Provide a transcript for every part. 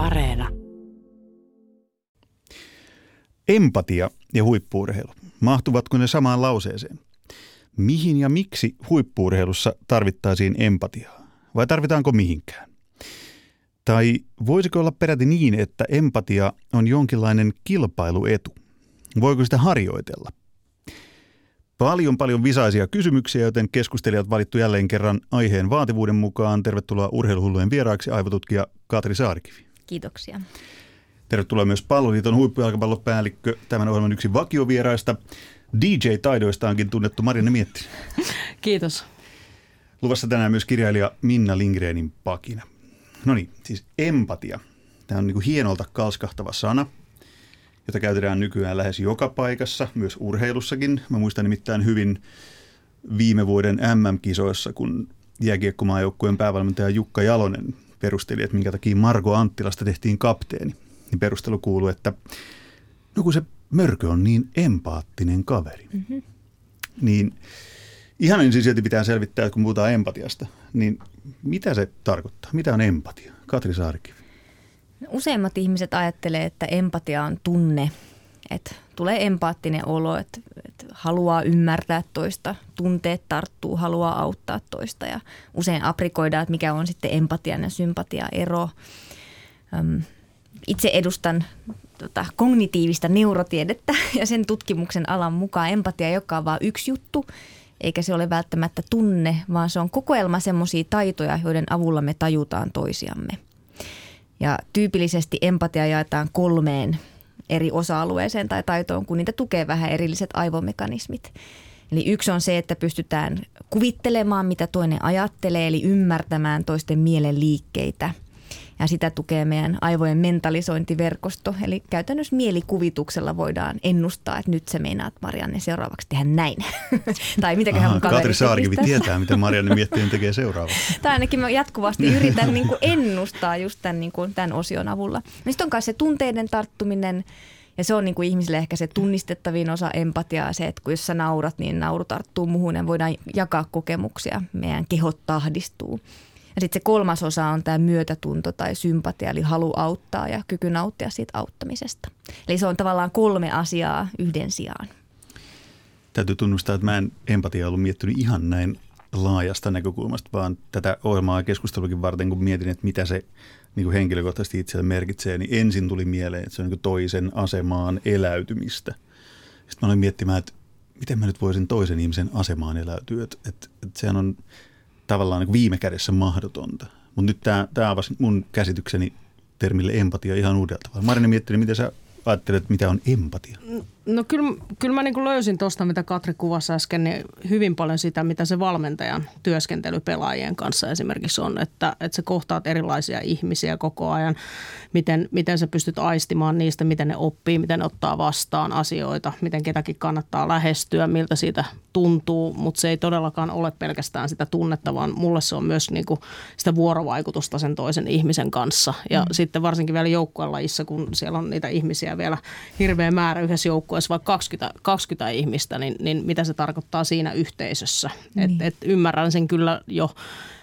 Areena. Empatia ja huippuurheilu. Mahtuvatko ne samaan lauseeseen? Mihin ja miksi huippuurheilussa tarvittaisiin empatiaa? Vai tarvitaanko mihinkään? Tai voisiko olla peräti niin, että empatia on jonkinlainen kilpailuetu? Voiko sitä harjoitella? Paljon paljon visaisia kysymyksiä, joten keskustelijat valittu jälleen kerran aiheen vaativuuden mukaan. Tervetuloa urheiluhullujen vieraaksi aivotutkija Katri Saarikivi. Kiitoksia. Tervetuloa myös Palloliiton huippujalkapallopäällikkö, tämän ohjelman yksi vakiovieraista. DJ-taidoistaankin tunnettu Marianne Mietti. Kiitos. Luvassa tänään myös kirjailija Minna Lindgrenin pakina. No niin, siis empatia. Tämä on niin kuin hienolta kalskahtava sana, jota käytetään nykyään lähes joka paikassa, myös urheilussakin. Mä muistan nimittäin hyvin viime vuoden MM-kisoissa, kun jääkiekkomaajoukkueen päävalmentaja Jukka Jalonen perusteli, että minkä takia Marko Anttilasta tehtiin kapteeni. Niin perustelu kuuluu, että no kun se mörkö on niin empaattinen kaveri. Mm-hmm. Niin ihan ensin silti pitää selvittää, että kun puhutaan empatiasta, niin mitä se tarkoittaa? Mitä on empatia? Katri Saarikivi. Useimmat ihmiset ajattelee, että empatia on tunne, että tulee empaattinen olo, että, että haluaa ymmärtää toista, tunteet tarttuu, haluaa auttaa toista ja usein aprikoidaan, että mikä on sitten empatian ja sympatian ero. Itse edustan tota, kognitiivista neurotiedettä ja sen tutkimuksen alan mukaan empatia ei olekaan vain yksi juttu, eikä se ole välttämättä tunne, vaan se on kokoelma semmoisia taitoja, joiden avulla me tajutaan toisiamme. Ja tyypillisesti empatia jaetaan kolmeen eri osa-alueeseen tai taitoon, kun niitä tukee vähän erilliset aivomekanismit. Eli yksi on se, että pystytään kuvittelemaan, mitä toinen ajattelee, eli ymmärtämään toisten mielen liikkeitä – ja sitä tukee meidän aivojen mentalisointiverkosto. Eli käytännössä mielikuvituksella voidaan ennustaa, että nyt se meinaat Marianne seuraavaksi tehdä näin. tai mitäköhän mun Katri Saarikivi tietää, miten Marianne miettii tekee seuraavaksi. tai ainakin mä jatkuvasti yritän niin kuin ennustaa just tämän, niin kuin tämän osion avulla. Sitten on myös se tunteiden tarttuminen, ja se on niin kuin ihmisille ehkä se tunnistettavin osa empatiaa, se, että kun jos sä naurat, niin nauru tarttuu muuhun ja voidaan jakaa kokemuksia. Meidän kehot tahdistuu. Ja sitten se kolmas osa on tämä myötätunto tai sympatia, eli halu auttaa ja kyky nauttia siitä auttamisesta. Eli se on tavallaan kolme asiaa yhden sijaan. Täytyy tunnustaa, että mä en empatia ollut miettinyt ihan näin laajasta näkökulmasta, vaan tätä ohjelmaa keskustelukin varten, kun mietin, että mitä se niin kuin henkilökohtaisesti itselle merkitsee, niin ensin tuli mieleen, että se on niin kuin toisen asemaan eläytymistä. Sitten mä olin miettimään, että miten mä nyt voisin toisen ihmisen asemaan eläytyä. Että, että, että sehän on tavallaan niin viime kädessä mahdotonta. Mutta nyt tämä, avasi mun käsitykseni termille empatia ihan uudelta tavalla. Marina miettii, miten sä ajattelet, mitä on empatia? No kyllä, kyllä mä niin löysin tuosta, mitä Katri kuvasi äsken, niin hyvin paljon sitä, mitä se valmentajan työskentely pelaajien kanssa esimerkiksi on. Että, että sä kohtaat erilaisia ihmisiä koko ajan, miten, miten sä pystyt aistimaan niistä, miten ne oppii, miten ne ottaa vastaan asioita, miten ketäkin kannattaa lähestyä, miltä siitä tuntuu, mutta se ei todellakaan ole pelkästään sitä tunnetta, vaan mulle se on myös niin kuin sitä vuorovaikutusta sen toisen ihmisen kanssa. Ja mm. sitten varsinkin vielä joukkuelajissa, kun siellä on niitä ihmisiä vielä hirveä määrä yhdessä joukkueessa, olisi vaikka 20, 20 ihmistä, niin, niin mitä se tarkoittaa siinä yhteisössä. Niin. Et, et ymmärrän sen kyllä jo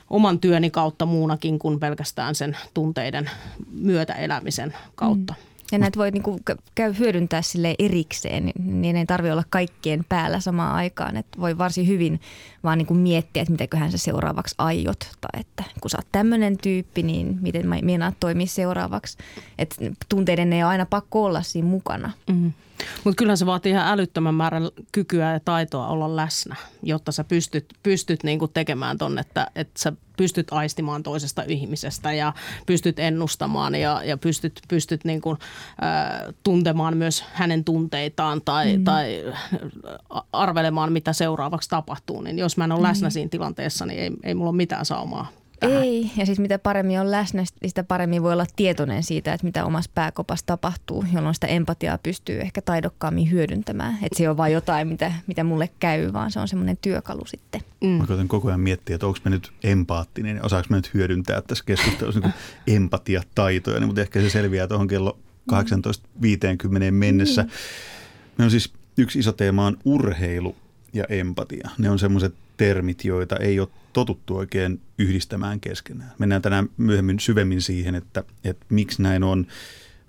oman työni kautta muunakin kuin pelkästään sen tunteiden myötäelämisen kautta. Mm. Ja näitä voi niinku käy hyödyntää sille erikseen, niin ei tarvitse olla kaikkien päällä samaan aikaan. Että voi varsin hyvin vaan niinku miettiä, että mitäköhän sä seuraavaksi aiot. Tai että kun sä oot tämmöinen tyyppi, niin miten mä meinaat toimia seuraavaksi. Että tunteiden ei ole aina pakko olla siinä mukana. Mm. Mutta kyllähän se vaatii ihan älyttömän määrän kykyä ja taitoa olla läsnä, jotta sä pystyt, pystyt niinku tekemään ton, että, että sä pystyt aistimaan toisesta ihmisestä ja pystyt ennustamaan ja, ja pystyt, pystyt niinku, äh, tuntemaan myös hänen tunteitaan tai, mm. tai arvelemaan, mitä seuraavaksi tapahtuu. Niin jos mä en ole läsnä mm. siinä tilanteessa, niin ei, ei mulla ole mitään saumaa tähän. Ei, ja siis mitä paremmin on läsnä, sitä paremmin voi olla tietoinen siitä, että mitä omassa pääkopassa tapahtuu, jolloin sitä empatiaa pystyy ehkä taidokkaammin hyödyntämään. Että se ei ole vain jotain, mitä, mitä mulle käy, vaan se on semmoinen työkalu sitten. Mm. Mä koitan koko ajan miettiä, että onko mä nyt empaattinen ja osaanko mä nyt hyödyntää tässä keskustelussa niin empatiataitoja, niin, mutta ehkä se selviää tuohon kello 18.50 mennessä. Mm. On siis yksi iso teema on urheilu ja empatia. Ne on semmoiset termit, joita ei ole totuttu oikein yhdistämään keskenään. Mennään tänään myöhemmin syvemmin siihen, että, että miksi näin on.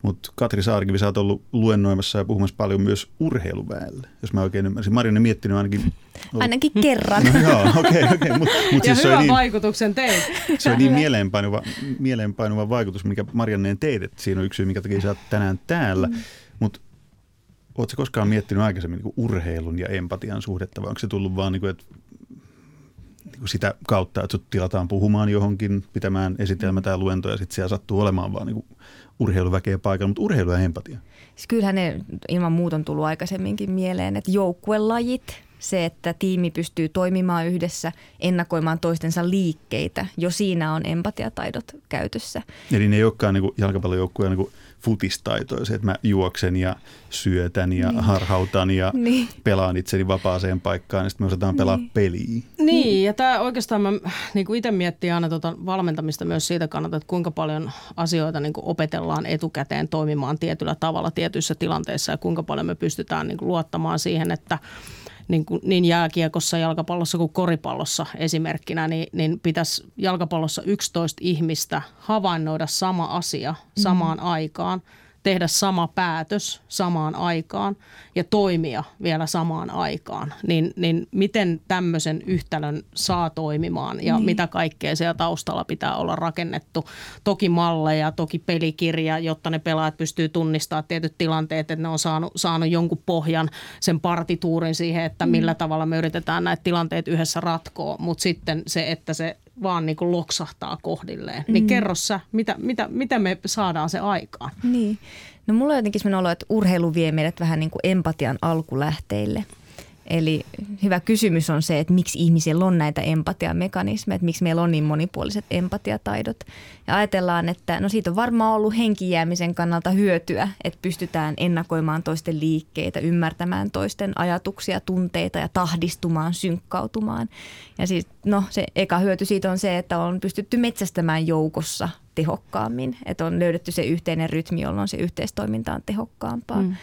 Mutta Katri Saarikivi, sä oot ollut luennoimassa ja puhumassa paljon myös urheiluväelle, jos mä oikein ymmärsin. Marianne miettinyt ainakin... Ollut... Ainakin kerran. No joo, okei, okay, okei. Okay. Mut, mut ja siis hyvän niin, vaikutuksen teit. Se on niin mieleenpainuva, mieleenpainuva vaikutus, mikä Marianneen teit, että siinä on yksi syy, minkä takia sä oot tänään täällä. Mm. Ootko koskaan miettinyt aikaisemmin niin urheilun ja empatian suhdetta, vai onko se tullut vaan, niin kuin, että niin sitä kautta, että sut tilataan puhumaan johonkin, pitämään esitelmä tai luento ja sitten siellä sattuu olemaan vaan niin urheiluväkeä paikalla, mutta urheilu ja empatia. Siis kyllähän ne ilman muuta on tullut aikaisemminkin mieleen, että joukkuelajit, se, että tiimi pystyy toimimaan yhdessä, ennakoimaan toistensa liikkeitä, jo siinä on empatiataidot käytössä. Eli ne ei olekaan niin jalkapallojoukkueen niin futistaitoisia, että mä juoksen ja syötän ja niin. harhautan ja niin. pelaan itseni vapaaseen paikkaan, niin sitten me osataan pelaa niin. peliä. Niin, ja tämä oikeastaan mä niin itse miettii aina tuota valmentamista myös siitä kannalta, että kuinka paljon asioita niin opetellaan etukäteen toimimaan tietyllä tavalla tietyissä tilanteissa ja kuinka paljon me pystytään niin luottamaan siihen, että – niin, kuin, niin jääkiekossa, jalkapallossa kuin koripallossa esimerkkinä, niin, niin pitäisi jalkapallossa 11 ihmistä havainnoida sama asia samaan mm. aikaan – tehdä sama päätös samaan aikaan ja toimia vielä samaan aikaan, niin, niin miten tämmöisen yhtälön saa toimimaan ja niin. mitä kaikkea siellä taustalla pitää olla rakennettu. Toki malleja, toki pelikirja, jotta ne pelaajat pystyy tunnistamaan tietyt tilanteet, että ne on saanut, saanut jonkun pohjan, sen partituurin siihen, että mm. millä tavalla me yritetään näitä tilanteet yhdessä ratkoa, mutta sitten se, että se vaan niin kuin loksahtaa kohdilleen. Mm. Niin kerro sä, mitä, mitä, mitä me saadaan se aikaan? Niin. No mulla on jotenkin sellainen olo, että urheilu vie meidät vähän niin kuin empatian alkulähteille – Eli hyvä kysymys on se, että miksi ihmisillä on näitä empatiamekanismeja, että miksi meillä on niin monipuoliset empatiataidot. Ja ajatellaan, että no siitä on varmaan ollut henkijäämisen kannalta hyötyä, että pystytään ennakoimaan toisten liikkeitä, ymmärtämään toisten ajatuksia, tunteita ja tahdistumaan, synkkautumaan. Ja siis no se eka hyöty siitä on se, että on pystytty metsästämään joukossa tehokkaammin, että on löydetty se yhteinen rytmi, jolloin se yhteistoiminta on tehokkaampaa. Mm.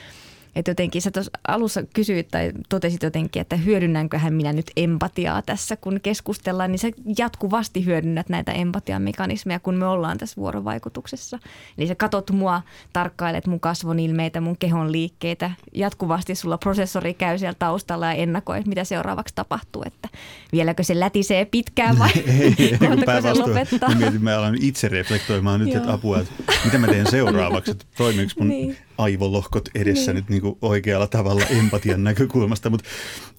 Että jotenkin sä tuossa alussa kysyit tai totesit jotenkin, että hyödynnänkö minä nyt empatiaa tässä, kun keskustellaan, niin sä jatkuvasti hyödynnät näitä empatiamekanismeja, kun me ollaan tässä vuorovaikutuksessa. Eli sä katot mua, tarkkailet mun kasvon ilmeitä, mun kehon liikkeitä. Jatkuvasti sulla prosessori käy siellä taustalla ja ennakoi, mitä seuraavaksi tapahtuu, että vieläkö se lätisee pitkään vai ei, se lopettaa. Mä mietin, mä alan itse reflektoimaan nyt, että apua, että mitä mä teen seuraavaksi, että toimiiko mun niin aivolohkot edessä niin. nyt niin kuin oikealla tavalla empatian näkökulmasta. Mutta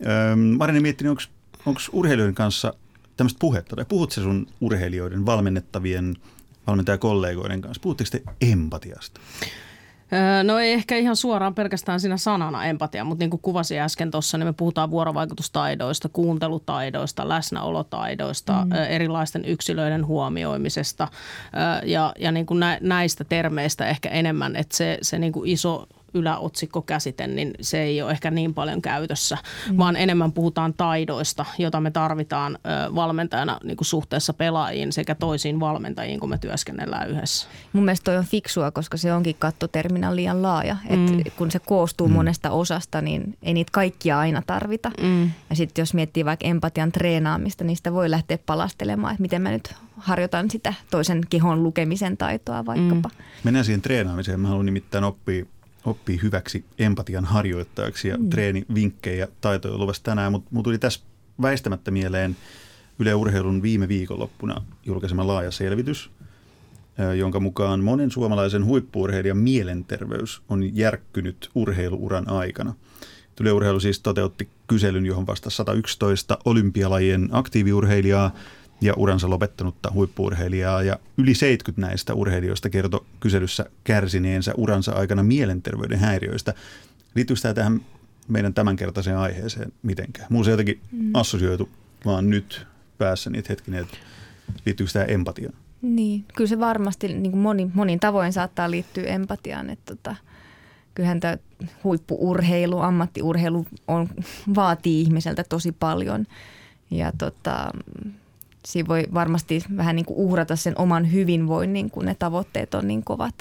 ähm, Marina miettinyt, onko urheilijoiden kanssa tämmöistä puhetta, tai puhut se sun urheilijoiden, valmennettavien valmentajakollegoiden kanssa, puhutteko te empatiasta? No ei ehkä ihan suoraan pelkästään siinä sanana empatia, mutta niin kuin kuvasin äsken tuossa, niin me puhutaan vuorovaikutustaidoista, kuuntelutaidoista, läsnäolotaidoista, mm. erilaisten yksilöiden huomioimisesta ja, ja niin kuin näistä termeistä ehkä enemmän, että se, se niin kuin iso yläotsikkokäsite, niin se ei ole ehkä niin paljon käytössä, mm. vaan enemmän puhutaan taidoista, jota me tarvitaan valmentajana niin kuin suhteessa pelaajiin sekä toisiin valmentajiin, kun me työskennellään yhdessä. Mun mielestä toi on fiksua, koska se onkin kattoterminal liian laaja. Mm. Et kun se koostuu mm. monesta osasta, niin ei niitä kaikkia aina tarvita. Mm. Ja sitten jos miettii vaikka empatian treenaamista, niin sitä voi lähteä palastelemaan, että miten mä nyt harjoitan sitä toisen kehon lukemisen taitoa vaikkapa. Mm. Mennään siihen treenaamiseen. Mä haluan nimittäin oppia oppii hyväksi empatian harjoittajaksi ja mm. treenivinkkejä taitoja luvassa tänään, mutta mulla tuli tässä väistämättä mieleen Yle Urheilun viime viikonloppuna julkaisema laaja selvitys, jonka mukaan monen suomalaisen huippuurheilijan mielenterveys on järkkynyt urheiluuran aikana. Yle Urheilu siis toteutti kyselyn, johon vastasi 111 olympialajien aktiiviurheilijaa – ja uransa lopettanutta huippuurheilijaa ja yli 70 näistä urheilijoista kertoi kyselyssä kärsineensä uransa aikana mielenterveyden häiriöistä. Liittyykö tämä tähän meidän tämänkertaiseen aiheeseen mitenkään? Mulla se jotenkin mm. assosioitu vaan nyt päässä niitä hetkinen, että liittyykö tämä empatiaan? Niin, kyllä se varmasti niin kuin moni, monin tavoin saattaa liittyä empatiaan, että tota, kyllähän tämä huippuurheilu, ammattiurheilu on, vaatii ihmiseltä tosi paljon ja tota, siinä voi varmasti vähän niin kuin uhrata sen oman hyvinvoinnin, kun ne tavoitteet on niin kovat.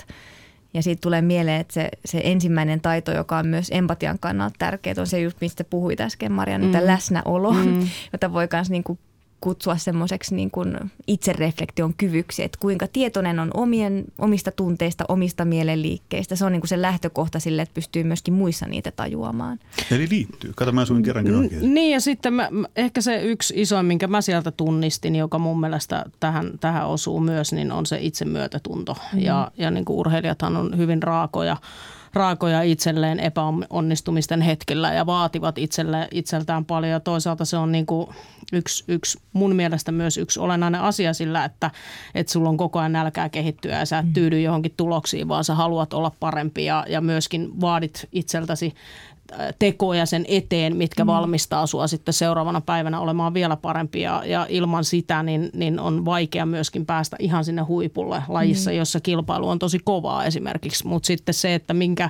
Ja siitä tulee mieleen, että se, se ensimmäinen taito, joka on myös empatian kannalta tärkeä, on se just, mistä puhuit äsken Marian, mm. läsnäolo, mm. jota voi myös niin kuin kutsua semmoiseksi niin kuin itsereflektion kyvyksi, että kuinka tietoinen on omien, omista tunteista, omista mielenliikkeistä. Se on niin kuin se lähtökohta sille, että pystyy myöskin muissa niitä tajuamaan. Eli liittyy. Kato, mä asuin kerrankin oikein. Niin ja sitten mä, ehkä se yksi iso, minkä mä sieltä tunnistin, joka mun mielestä tähän, tähän osuu myös, niin on se itsemyötätunto. Mm. Ja, ja niin kuin urheilijathan on hyvin raakoja raakoja itselleen epäonnistumisten hetkellä ja vaativat itselle, itseltään paljon. Ja toisaalta se on niin kuin yksi, yksi, mun mielestä myös yksi olennainen asia sillä, että, että sulla on koko ajan nälkää kehittyä ja sä et mm. tyydy johonkin tuloksiin, vaan sä haluat olla parempi ja, ja myöskin vaadit itseltäsi tekoja sen eteen, mitkä mm. valmistaa sua sitten seuraavana päivänä olemaan vielä parempia. Ja ilman sitä niin, niin on vaikea myöskin päästä ihan sinne huipulle lajissa, mm. jossa kilpailu on tosi kovaa esimerkiksi. Mutta sitten se, että minkä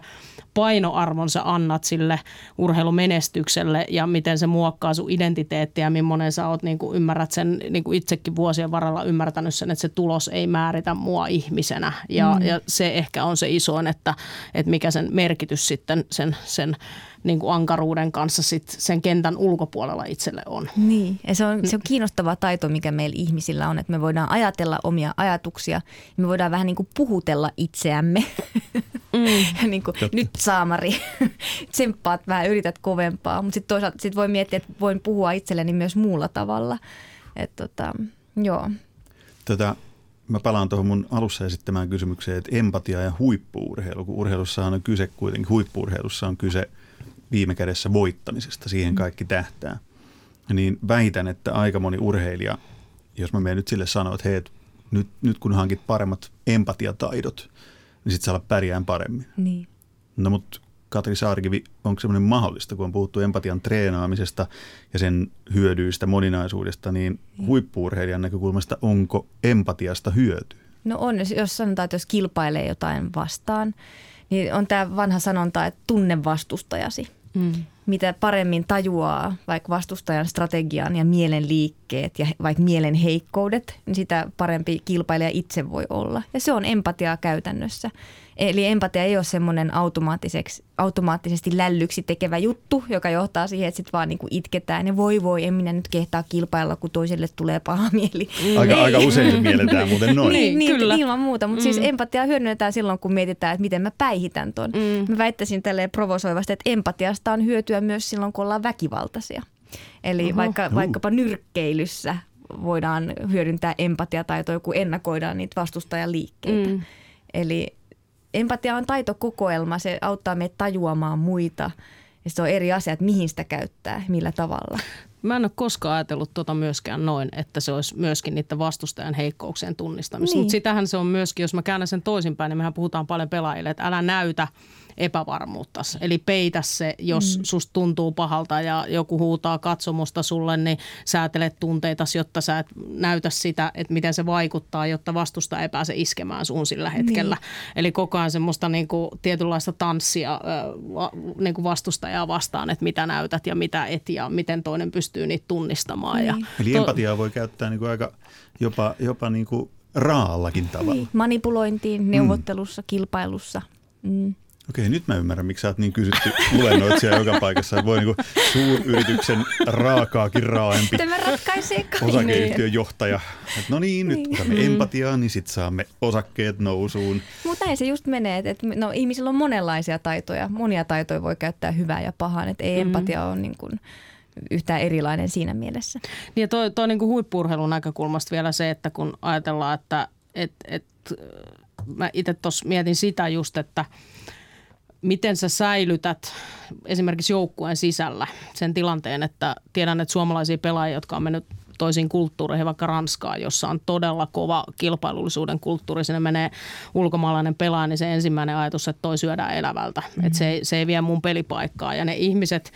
painoarvon sä annat sille urheilumenestykselle ja miten se muokkaa sun identiteettiä, millainen sä oot, niin kuin ymmärrät sen, niin kuin itsekin vuosien varrella ymmärtänyt sen, että se tulos ei määritä mua ihmisenä. Ja, mm. ja se ehkä on se isoin, että, että mikä sen merkitys sitten sen, sen niin kuin ankaruuden kanssa sit sen kentän ulkopuolella itselle on. Niin, ja se on, se on kiinnostava taito, mikä meillä ihmisillä on, että me voidaan ajatella omia ajatuksia, me voidaan vähän niin kuin puhutella itseämme. Mm. niin kuin, nyt Saamari, tsemppaat vähän, yrität kovempaa, mutta sitten toisaalta sit voi miettiä, että voin puhua itselleni myös muulla tavalla. Et, tota, joo. Tätä, mä palaan tuohon mun alussa esittämään kysymykseen, että empatia ja huippuurheilu, kun urheilussa on kyse kuitenkin, huippuurheilussa on kyse – viime kädessä voittamisesta, siihen mm. kaikki tähtää. Niin väitän, että aika moni urheilija, jos mä menen nyt sille sanoa, että hei, nyt, nyt kun hankit paremmat empatiataidot, niin sit sä alat pärjään paremmin. Niin. No mutta Katri Saarikivi, onko semmoinen mahdollista, kun on puhuttu empatian treenaamisesta ja sen hyödyistä, moninaisuudesta, niin, niin. huippuurheilijan näkökulmasta onko empatiasta hyötyä? No on, jos sanotaan, että jos kilpailee jotain vastaan, niin on tämä vanha sanonta, että tunne vastustajasi. Mm. Mitä paremmin tajuaa vaikka vastustajan strategian ja mielen liikkeet ja vaikka mielen heikkoudet, niin sitä parempi kilpailija itse voi olla. Ja se on empatiaa käytännössä. Eli empatia ei ole semmoinen automaattisesti lällyksi tekevä juttu, joka johtaa siihen, että sitten vaan niinku itketään ja voi voi, en minä nyt kehtaa kilpailla, kun toiselle tulee paha mieli. Aika, aika usein se mielletään muuten noin. niin, niin kyllä. ilman muuta, mutta siis mm. siis empatia hyödynnetään silloin, kun mietitään, että miten mä päihitän ton. Mm. Mä väittäisin tälleen provosoivasti, että empatiasta on hyötyä myös silloin, kun ollaan väkivaltaisia. Eli Oho. vaikka, vaikkapa nyrkkeilyssä voidaan hyödyntää empatiataitoja, kun ennakoidaan niitä vastustajan liikkeitä. Mm. Eli empatia on taitokokoelma, se auttaa meitä tajuamaan muita ja se on eri asia, että mihin sitä käyttää, millä tavalla. Mä en ole koskaan ajatellut tota myöskään noin, että se olisi myöskin niiden vastustajan heikkouksien tunnistamista. Niin. Mutta sitähän se on myöskin, jos mä käännän sen toisinpäin, niin mehän puhutaan paljon pelaajille, että älä näytä – epävarmuutta. Eli peitä se, jos mm. susta tuntuu pahalta ja joku huutaa katsomusta sulle, niin säätelet tunteita, jotta sä et näytä sitä, että miten se vaikuttaa, jotta vastusta ei pääse iskemään sun sillä hetkellä. Niin. Eli koko ajan semmoista niin kuin tietynlaista tanssia niin kuin vastustajaa vastaan, että mitä näytät ja mitä et ja miten toinen pystyy niitä tunnistamaan. Niin. Ja Eli to- empatiaa voi käyttää niin kuin aika jopa, jopa niin kuin raallakin tavalla. Niin. Manipulointiin, neuvottelussa, mm. kilpailussa. Mm. Okei, nyt mä ymmärrän, miksi sä oot niin kysytty luennoitsija joka paikassa. Voi niin suuryrityksen raakaakin raaempi Tämä ratkaisee osakeyhtiön johtaja. Että no niin, nyt otamme niin. empatiaa, niin sitten saamme osakkeet nousuun. Mutta näin se just menee, että no, ihmisillä on monenlaisia taitoja. Monia taitoja voi käyttää hyvää ja pahaan, että ei mm. empatia ole niin kuin yhtään erilainen siinä mielessä. Niin ja toi, toi niin kuin huippurheilun näkökulmasta vielä se, että kun ajatellaan, että et, et, mä itse tuossa mietin sitä just, että – miten sä säilytät esimerkiksi joukkueen sisällä sen tilanteen, että tiedän, että suomalaisia pelaajia, jotka on mennyt toisiin kulttuureihin, vaikka Ranskaa, jossa on todella kova kilpailullisuuden kulttuuri. Sinne menee ulkomaalainen pelaaja, niin se ensimmäinen ajatus, että toi syödään elävältä. Mm-hmm. Että se, ei, se ei vie mun pelipaikkaa. Ja ne ihmiset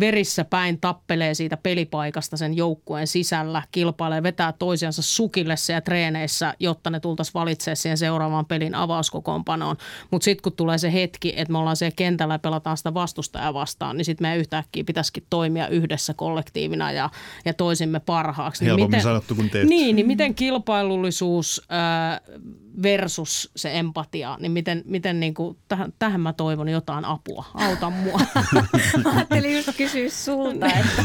verissä päin tappelee siitä pelipaikasta sen joukkueen sisällä, kilpailee, vetää toisiansa sukille siellä treeneissä, jotta ne tultaisiin valitsemaan siihen seuraavaan pelin avauskokoonpanoon. Mutta sitten kun tulee se hetki, että me ollaan siellä kentällä ja pelataan sitä vastustajaa vastaan, niin sitten me yhtäkkiä pitäisikin toimia yhdessä kollektiivina ja, ja toisimme parhaaksi. Helpommin niin miten, sanottu kuin. Niin, niin miten kilpailullisuus... Ää, versus se empatia, niin miten, miten niin kuin, tähän, tähän mä toivon jotain apua. Auta mua. Ajattelin just kysyä sulta, että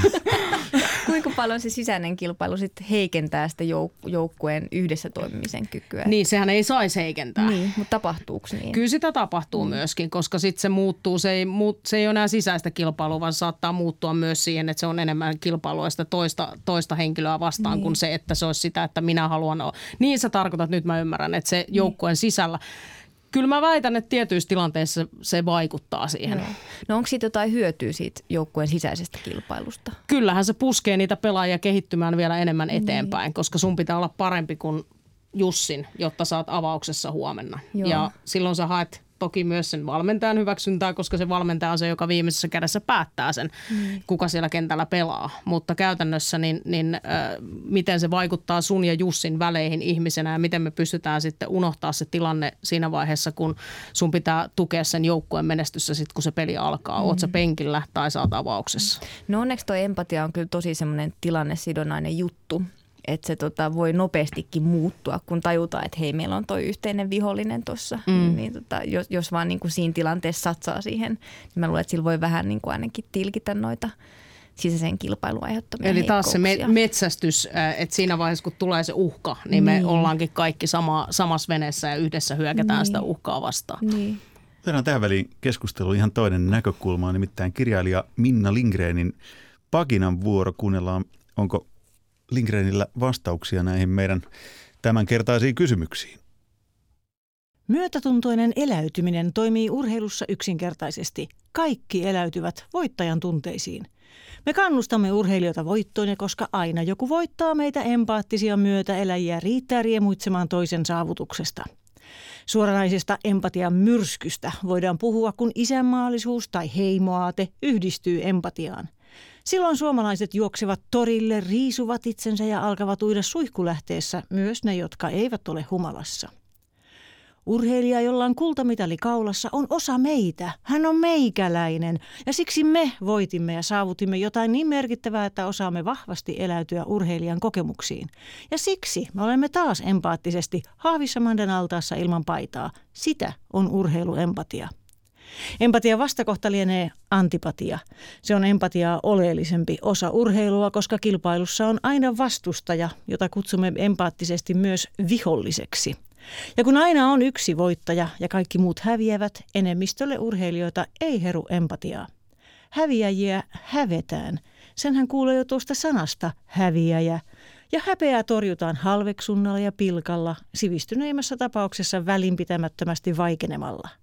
kuinka paljon se sisäinen kilpailu sitten heikentää sitä jouk- joukkueen yhdessä toimimisen kykyä? Niin, sehän ei saisi heikentää. Niin, mutta tapahtuuko niin? Kyllä sitä tapahtuu mm. myöskin, koska sitten se muuttuu, se ei, muut, se ei ole enää sisäistä kilpailua, vaan saattaa muuttua myös siihen, että se on enemmän kilpailua sitä toista, toista henkilöä vastaan niin. kuin se, että se olisi sitä, että minä haluan olla. Niin sä tarkoitat, nyt mä ymmärrän, että se joukkueen niin. sisällä Kyllä mä väitän, että tietyissä tilanteissa se vaikuttaa siihen. No, no onko siitä jotain hyötyä siitä joukkueen sisäisestä kilpailusta? Kyllähän se puskee niitä pelaajia kehittymään vielä enemmän niin. eteenpäin, niin. koska sun pitää olla parempi kuin Jussin, jotta saat avauksessa huomenna. Joo. Ja silloin sä haet toki myös sen valmentajan hyväksyntää, koska se valmentaja on se, joka viimeisessä kädessä päättää sen, mm. kuka siellä kentällä pelaa. Mutta käytännössä niin, niin äh, miten se vaikuttaa sun ja Jussin väleihin ihmisenä ja miten me pystytään sitten unohtaa se tilanne siinä vaiheessa, kun sun pitää tukea sen joukkueen menestyssä sitten, kun se peli alkaa. Mm. Oot sä penkillä tai saat avauksessa? No onneksi toi empatia on kyllä tosi semmoinen tilannesidonnainen juttu, että se tota, voi nopeastikin muuttua, kun tajutaan, että hei, meillä on toi yhteinen vihollinen tuossa. Mm. Niin, niin, tota, jos, jos vaan niin kuin siinä tilanteessa satsaa siihen, niin mä luulen, että sillä voi vähän niin kuin ainakin tilkitä noita sisäisen kilpailun aiheuttamia Eli taas se me- metsästys, että siinä vaiheessa kun tulee se uhka, niin, niin. me ollaankin kaikki sama, samassa veneessä ja yhdessä hyökätään niin. sitä uhkaa vastaan. Niin. Otetaan tähän väliin keskustelu ihan toinen näkökulma, nimittäin kirjailija Minna Lindgrenin Pakinan vuoro. Kuunnellaan, onko Lindgrenillä vastauksia näihin meidän tämänkertaisiin kysymyksiin. Myötätuntoinen eläytyminen toimii urheilussa yksinkertaisesti. Kaikki eläytyvät voittajan tunteisiin. Me kannustamme urheilijoita voittoon ja koska aina joku voittaa meitä empaattisia myötäeläjiä riittää riemuitsemaan toisen saavutuksesta. Suoranaisesta empatian myrskystä voidaan puhua, kun isänmaallisuus tai heimoaate yhdistyy empatiaan. Silloin suomalaiset juoksevat torille, riisuvat itsensä ja alkavat uida suihkulähteessä, myös ne, jotka eivät ole humalassa. Urheilija, jolla on kultamitali kaulassa, on osa meitä. Hän on meikäläinen ja siksi me voitimme ja saavutimme jotain niin merkittävää, että osaamme vahvasti eläytyä urheilijan kokemuksiin. Ja siksi me olemme taas empaattisesti Haavissa Manden altaassa ilman paitaa. Sitä on urheiluempatia. Empatia vastakohta lienee antipatia. Se on empatiaa oleellisempi osa urheilua, koska kilpailussa on aina vastustaja, jota kutsumme empaattisesti myös viholliseksi. Ja kun aina on yksi voittaja ja kaikki muut häviävät, enemmistölle urheilijoita ei heru empatiaa. Häviäjiä hävetään. Senhän kuulee jo tuosta sanasta häviäjä. Ja häpeää torjutaan halveksunnalla ja pilkalla, sivistyneimmässä tapauksessa välinpitämättömästi vaikenemalla –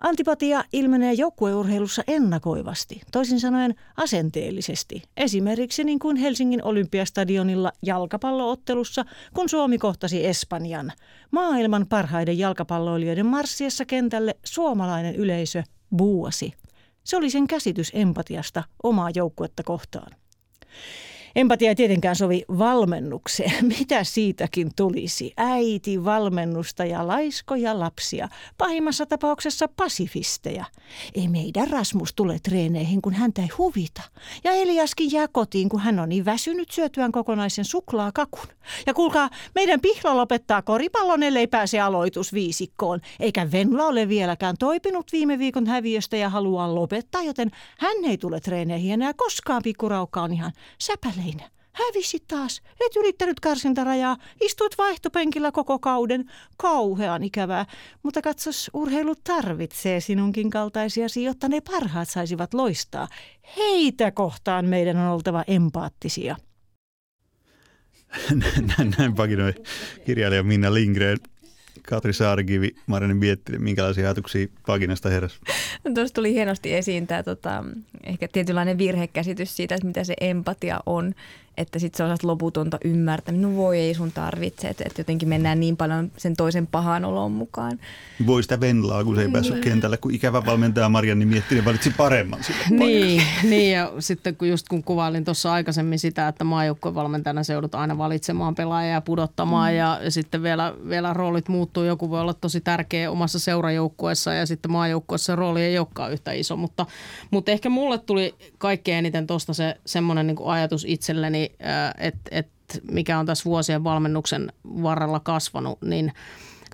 Antipatia ilmenee joukkueurheilussa ennakoivasti, toisin sanoen asenteellisesti. Esimerkiksi niin kuin Helsingin olympiastadionilla jalkapalloottelussa, kun Suomi kohtasi Espanjan. Maailman parhaiden jalkapalloilijoiden marssiessa kentälle suomalainen yleisö buuasi. Se oli sen käsitys empatiasta omaa joukkuetta kohtaan. Empatia ei tietenkään sovi valmennukseen. Mitä siitäkin tulisi? Äiti, valmennusta ja laiskoja lapsia. Pahimmassa tapauksessa pasifisteja. Ei meidän Rasmus tule treeneihin, kun häntä ei huvita. Ja Eliaskin jää kotiin, kun hän on niin väsynyt syötyään kokonaisen suklaakakun. Ja kuulkaa, meidän pihla lopettaa koripallon, ellei pääse aloitusviisikkoon. Eikä Venla ole vieläkään toipinut viime viikon häviöstä ja haluaa lopettaa, joten hän ei tule treeneihin enää koskaan. Pikkuraukka on ihan säpäle Heinä, hävisi taas. Et ylittänyt karsintarajaa. Istuit vaihtopenkillä koko kauden. Kauhean ikävää. Mutta katsos, urheilu tarvitsee sinunkin kaltaisiasi, jotta ne parhaat saisivat loistaa. Heitä kohtaan meidän on oltava empaattisia. näin, näin pakinoi kirjailija Minna Lindgren. Katri Saarikivi, Marjani Miettinen, minkälaisia ajatuksia pakinasta heräsi? No, tuossa tuli hienosti esiin tämä tota, ehkä tietynlainen virhekäsitys siitä, että mitä se empatia on että sitten se on loputonta ymmärtämistä. No voi ei sun tarvitse, että, että jotenkin mennään niin paljon sen toisen pahan olon mukaan. Voi sitä venlaa, kun se ei päässyt niin. kentälle, kun ikävä valmentaja Marianni mietti, niin valitsi paremman sille Niin, niin, ja sitten kun just kun kuvailin tuossa aikaisemmin sitä, että maajoukkojen valmentajana se joudut aina valitsemaan pelaajia ja pudottamaan mm. ja, ja sitten vielä, vielä roolit muuttuu. Joku voi olla tosi tärkeä omassa seurajoukkueessa ja sitten maajoukkueessa rooli ei olekaan yhtä iso, mutta, mutta ehkä mulle tuli kaikkein eniten tuosta se semmoinen niin ajatus itselleni, että et, mikä on tässä vuosien valmennuksen varrella kasvanut, niin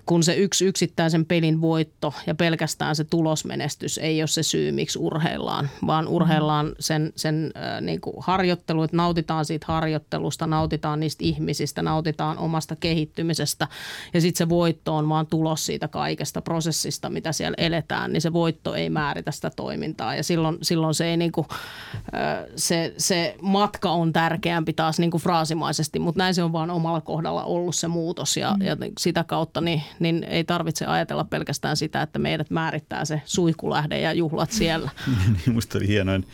kun se yksi yksittäisen pelin voitto ja pelkästään se tulosmenestys ei ole se syy, miksi urheillaan, vaan urheillaan sen, sen äh, niin kuin harjoittelu, että nautitaan siitä harjoittelusta, nautitaan niistä ihmisistä, nautitaan omasta kehittymisestä. Ja sitten se voitto on vaan tulos siitä kaikesta prosessista, mitä siellä eletään, niin se voitto ei määritä sitä toimintaa. Ja silloin, silloin se ei niin kuin, äh, se, se matka on tärkeämpi taas niin kuin fraasimaisesti, mutta näin se on vaan omalla kohdalla ollut se muutos ja, mm. ja sitä kautta niin, niin ei tarvitse ajatella pelkästään sitä, että meidät määrittää se suihkulähde ja juhlat siellä. niin, musta oli hienoin,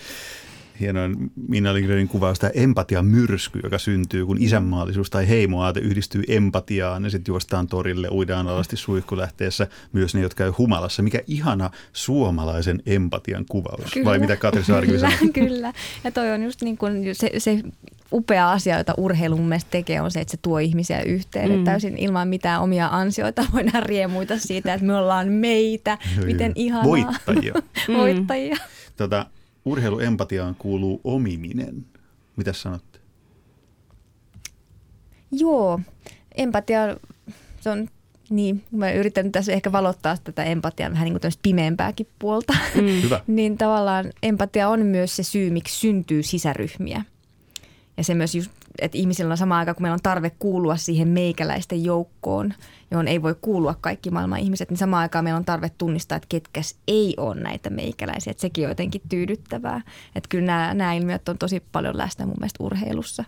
hienoin Minna Lindgrenin kuvaus tämä empatian myrsky, joka syntyy, kun isänmaallisuus tai heimoaate yhdistyy empatiaan ja sitten juostaan torille, uidaan alasti suihkulähteessä myös ne, jotka käy humalassa. Mikä ihana suomalaisen empatian kuvaus, kyllä, vai mitä Katri Saarikin sanoi? Kyllä, ja toi on just niin kuin se, se upea asia, jota urheilu mun mielestä tekee, on se, että se tuo ihmisiä yhteen. Mm. täysin ilman mitään omia ansioita voidaan riemuita siitä, että me ollaan meitä. Miten ihanaa. Voittajia. Voittajia. Tota, urheiluempatiaan kuuluu omiminen. Mitä sanotte? Joo, empatia, se on niin, mä yritän tässä ehkä valottaa tätä empatiaa vähän niin kuin pimeämpääkin puolta. Mm. Hyvä. niin tavallaan empatia on myös se syy, miksi syntyy sisäryhmiä. Ja se myös just, että ihmisillä on sama aika, kun meillä on tarve kuulua siihen meikäläisten joukkoon, johon ei voi kuulua kaikki maailman ihmiset, niin samaan aikaan meillä on tarve tunnistaa, että ketkäs ei ole näitä meikäläisiä. Että sekin on jotenkin tyydyttävää. Että kyllä nämä, nämä ilmiöt on tosi paljon läsnä mun mielestä urheilussa.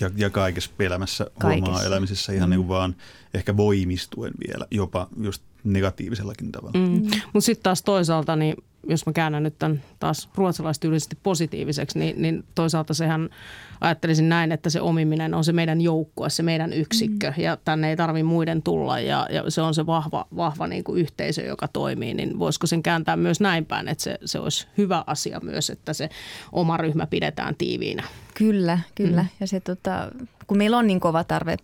Ja, ja kaikessa elämässä, kaikessa. huomaa elämisessä ihan mm. niin vaan ehkä voimistuen vielä, jopa just negatiivisellakin tavalla. Mm. Mutta sitten taas toisaalta, niin jos mä käännän nyt tämän taas ruotsalaistyylisesti positiiviseksi, niin, niin toisaalta sehän ajattelisin näin, että se omiminen on se meidän joukkue, se meidän yksikkö mm. ja tänne ei tarvi muiden tulla ja, ja se on se vahva, vahva niin kuin yhteisö, joka toimii, niin voisiko sen kääntää myös näin päin, että se, se olisi hyvä asia myös, että se oma ryhmä pidetään tiiviinä. Kyllä, kyllä. Mm. Ja se tota, kun meillä on niin kova tarve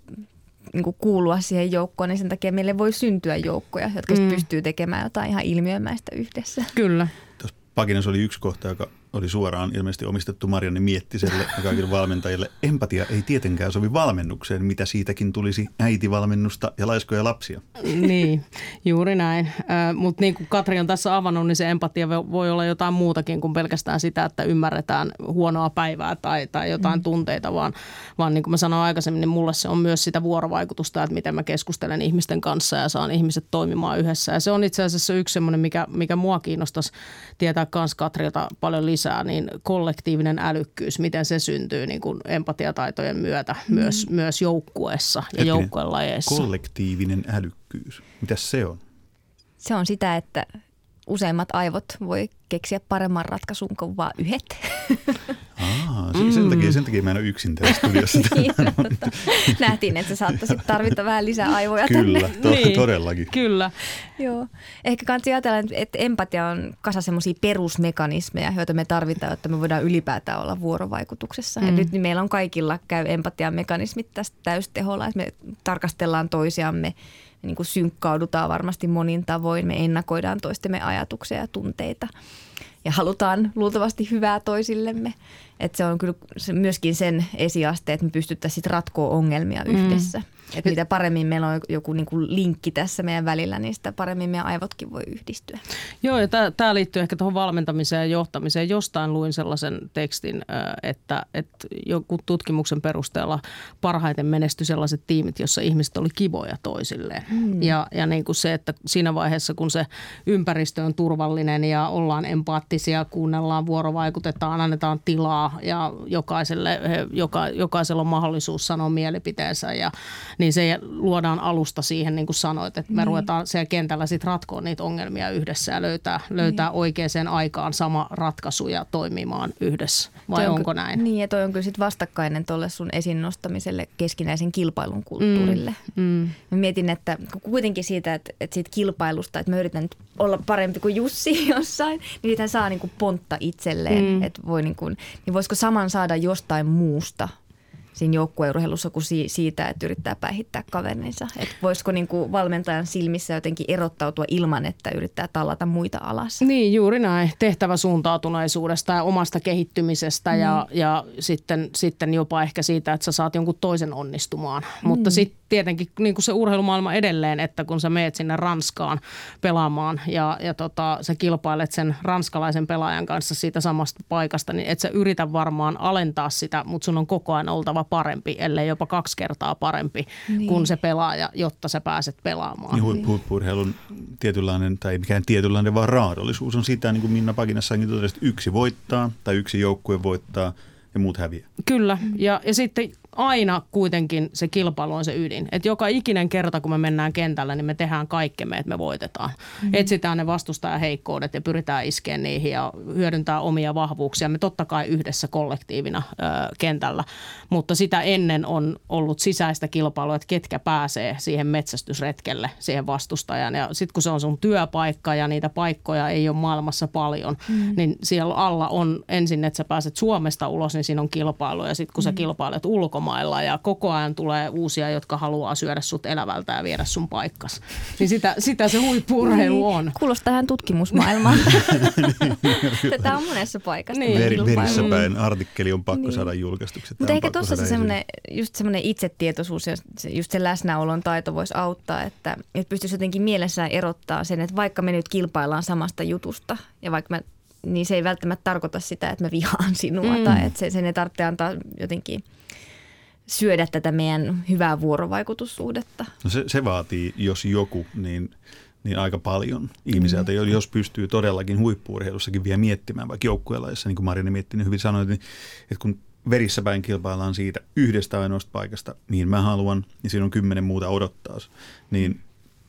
niin kuin kuulua siihen joukkoon, niin sen takia meille voi syntyä joukkoja, jotka mm. pystyy tekemään jotain ihan ilmiömäistä yhdessä. Kyllä. Tuossa pakinassa oli yksi kohta, joka oli suoraan ilmeisesti omistettu Marianne Miettiselle ja kaikille valmentajille. Empatia ei tietenkään sovi valmennukseen, mitä siitäkin tulisi äitivalmennusta ja laiskoja lapsia. Niin, juuri näin. Mutta niin kuin Katri on tässä avannut, niin se empatia voi olla jotain muutakin kuin pelkästään sitä, että ymmärretään huonoa päivää tai, tai jotain mm. tunteita, vaan, vaan niin kuin mä sanoin aikaisemmin, niin mulle se on myös sitä vuorovaikutusta, että miten mä keskustelen ihmisten kanssa ja saan ihmiset toimimaan yhdessä. Ja se on itse asiassa yksi semmoinen, mikä, mikä mua kiinnostaisi tietää myös Katrilta paljon lisää lisää, niin kollektiivinen älykkyys, miten se syntyy niin kuin empatiataitojen myötä mm. myös, myös joukkueessa ja joukkuelajeissa. Kollektiivinen älykkyys, mitä se on? Se on sitä, että useimmat aivot voi keksiä paremman ratkaisun kuin vain yhdet. Aa, mm. sen, takia, sen takia mä en ole yksin täällä studiossa. niin, Nähtiin, että sä saattaisit tarvita vähän lisää aivoja Kyllä, tänne. to, niin, todellakin. Kyllä. Joo. Ehkä kannattaa ajatella, että empatia on kasa semmoisia perusmekanismeja, joita me tarvitaan, jotta me voidaan ylipäätään olla vuorovaikutuksessa. Mm. Ja nyt niin meillä on kaikilla käy empatian mekanismit tästä täysteholla, että me tarkastellaan toisiamme – me niin kuin synkkaudutaan varmasti monin tavoin, me ennakoidaan toistemme ajatuksia ja tunteita ja halutaan luultavasti hyvää toisillemme. Että se on kyllä myöskin sen esiaste, että me pystyttäisiin ratkoa ongelmia mm. yhdessä. Että mitä paremmin meillä on joku niin kuin linkki tässä meidän välillä, niin sitä paremmin meidän aivotkin voi yhdistyä. Joo, ja tämä liittyy ehkä tuohon valmentamiseen ja johtamiseen. Jostain luin sellaisen tekstin, että, että joku tutkimuksen perusteella parhaiten menesty sellaiset tiimit, jossa ihmiset oli kivoja toisilleen. Hmm. Ja, ja niin kuin se, että siinä vaiheessa, kun se ympäristö on turvallinen ja ollaan empaattisia, kuunnellaan, vuorovaikutetaan, annetaan tilaa ja jokaiselle, joka, jokaisella on mahdollisuus sanoa mielipiteensä ja niin se luodaan alusta siihen, niin kuin sanoit, että me niin. ruvetaan siellä kentällä sitten ratkoa niitä ongelmia yhdessä ja löytää, löytää niin. oikeaan aikaan sama ratkaisu ja toimimaan yhdessä. Vai toi onko näin? Niin, ja toi on kyllä sitten vastakkainen tuolle sun esiin nostamiselle keskinäisen kilpailun kulttuurille. Mm, mm. Mä mietin, että kuitenkin siitä, että, että siitä kilpailusta, että mä yritän nyt olla parempi kuin Jussi jossain, niin hän saa niin kuin pontta itselleen. Mm. Että voi niin, kuin, niin voisiko saman saada jostain muusta siinä joukkueurheilussa kuin siitä, että yrittää päihittää kaverinsa. Että voisiko niin kuin valmentajan silmissä jotenkin erottautua ilman, että yrittää tallata muita alas. Niin, juuri näin. Tehtäväsuuntautuneisuudesta ja omasta kehittymisestä mm. ja, ja sitten, sitten jopa ehkä siitä, että sä saat jonkun toisen onnistumaan. Mm. Mutta sitten tietenkin niin kuin se urheilumaailma edelleen, että kun sä meet sinne Ranskaan pelaamaan ja, ja tota, sä kilpailet sen ranskalaisen pelaajan kanssa siitä samasta paikasta, niin et sä yritä varmaan alentaa sitä, mutta sun on koko ajan oltava parempi, ellei jopa kaksi kertaa parempi niin. kuin se pelaaja, jotta sä pääset pelaamaan. Niin huippu, huippurheilun tietynlainen, tai mikään tietynlainen, vaan raadollisuus on sitä, niin kuin Minna Pakinassakin totesi, että yksi voittaa tai yksi joukkue voittaa ja muut häviää. Kyllä, ja, ja sitten aina kuitenkin se kilpailu on se ydin. Että joka ikinen kerta, kun me mennään kentällä, niin me tehdään kaikkemme, että me voitetaan. Mm-hmm. Etsitään ne vastustajan heikkoudet ja pyritään iskeä niihin ja hyödyntää omia vahvuuksia. Me totta kai yhdessä kollektiivina ö, kentällä, mutta sitä ennen on ollut sisäistä kilpailua, että ketkä pääsee siihen metsästysretkelle, siihen vastustajan. Ja sitten kun se on sun työpaikka ja niitä paikkoja ei ole maailmassa paljon, mm-hmm. niin siellä alla on ensin, että sä pääset Suomesta ulos, niin siinä on kilpailu. Ja sitten kun mm-hmm. sä kilpailet ulkomailla, ulkomailla ja koko ajan tulee uusia, jotka haluaa syödä sut elävältä ja viedä sun paikkas. Niin sitä, sitä se huippurheilu niin. on. Kuulostaa ihan tutkimusmaailmaan. Tätä on monessa paikassa. Niin. Ver, verissä päin artikkeli on pakko niin. saada julkaistuksi. Mutta ehkä tuossa se semmoinen, just semmoinen itsetietoisuus ja just se läsnäolon taito voisi auttaa, että, että pystyisi jotenkin mielessään erottaa sen, että vaikka me nyt kilpaillaan samasta jutusta ja vaikka mä niin se ei välttämättä tarkoita sitä, että mä vihaan sinua mm. tai että se, sen ei tarvitse antaa jotenkin – syödä tätä meidän hyvää vuorovaikutussuhdetta? No se, se vaatii, jos joku, niin, niin aika paljon ihmiseltä, mm. jos pystyy todellakin huippuurheilussakin vielä miettimään, vaikka jossa niin kuin Marjani mietti, niin hyvin sanoi, niin, että kun verissä päin kilpaillaan siitä yhdestä ainoasta paikasta, mihin mä haluan, niin siinä on kymmenen muuta odottaa, niin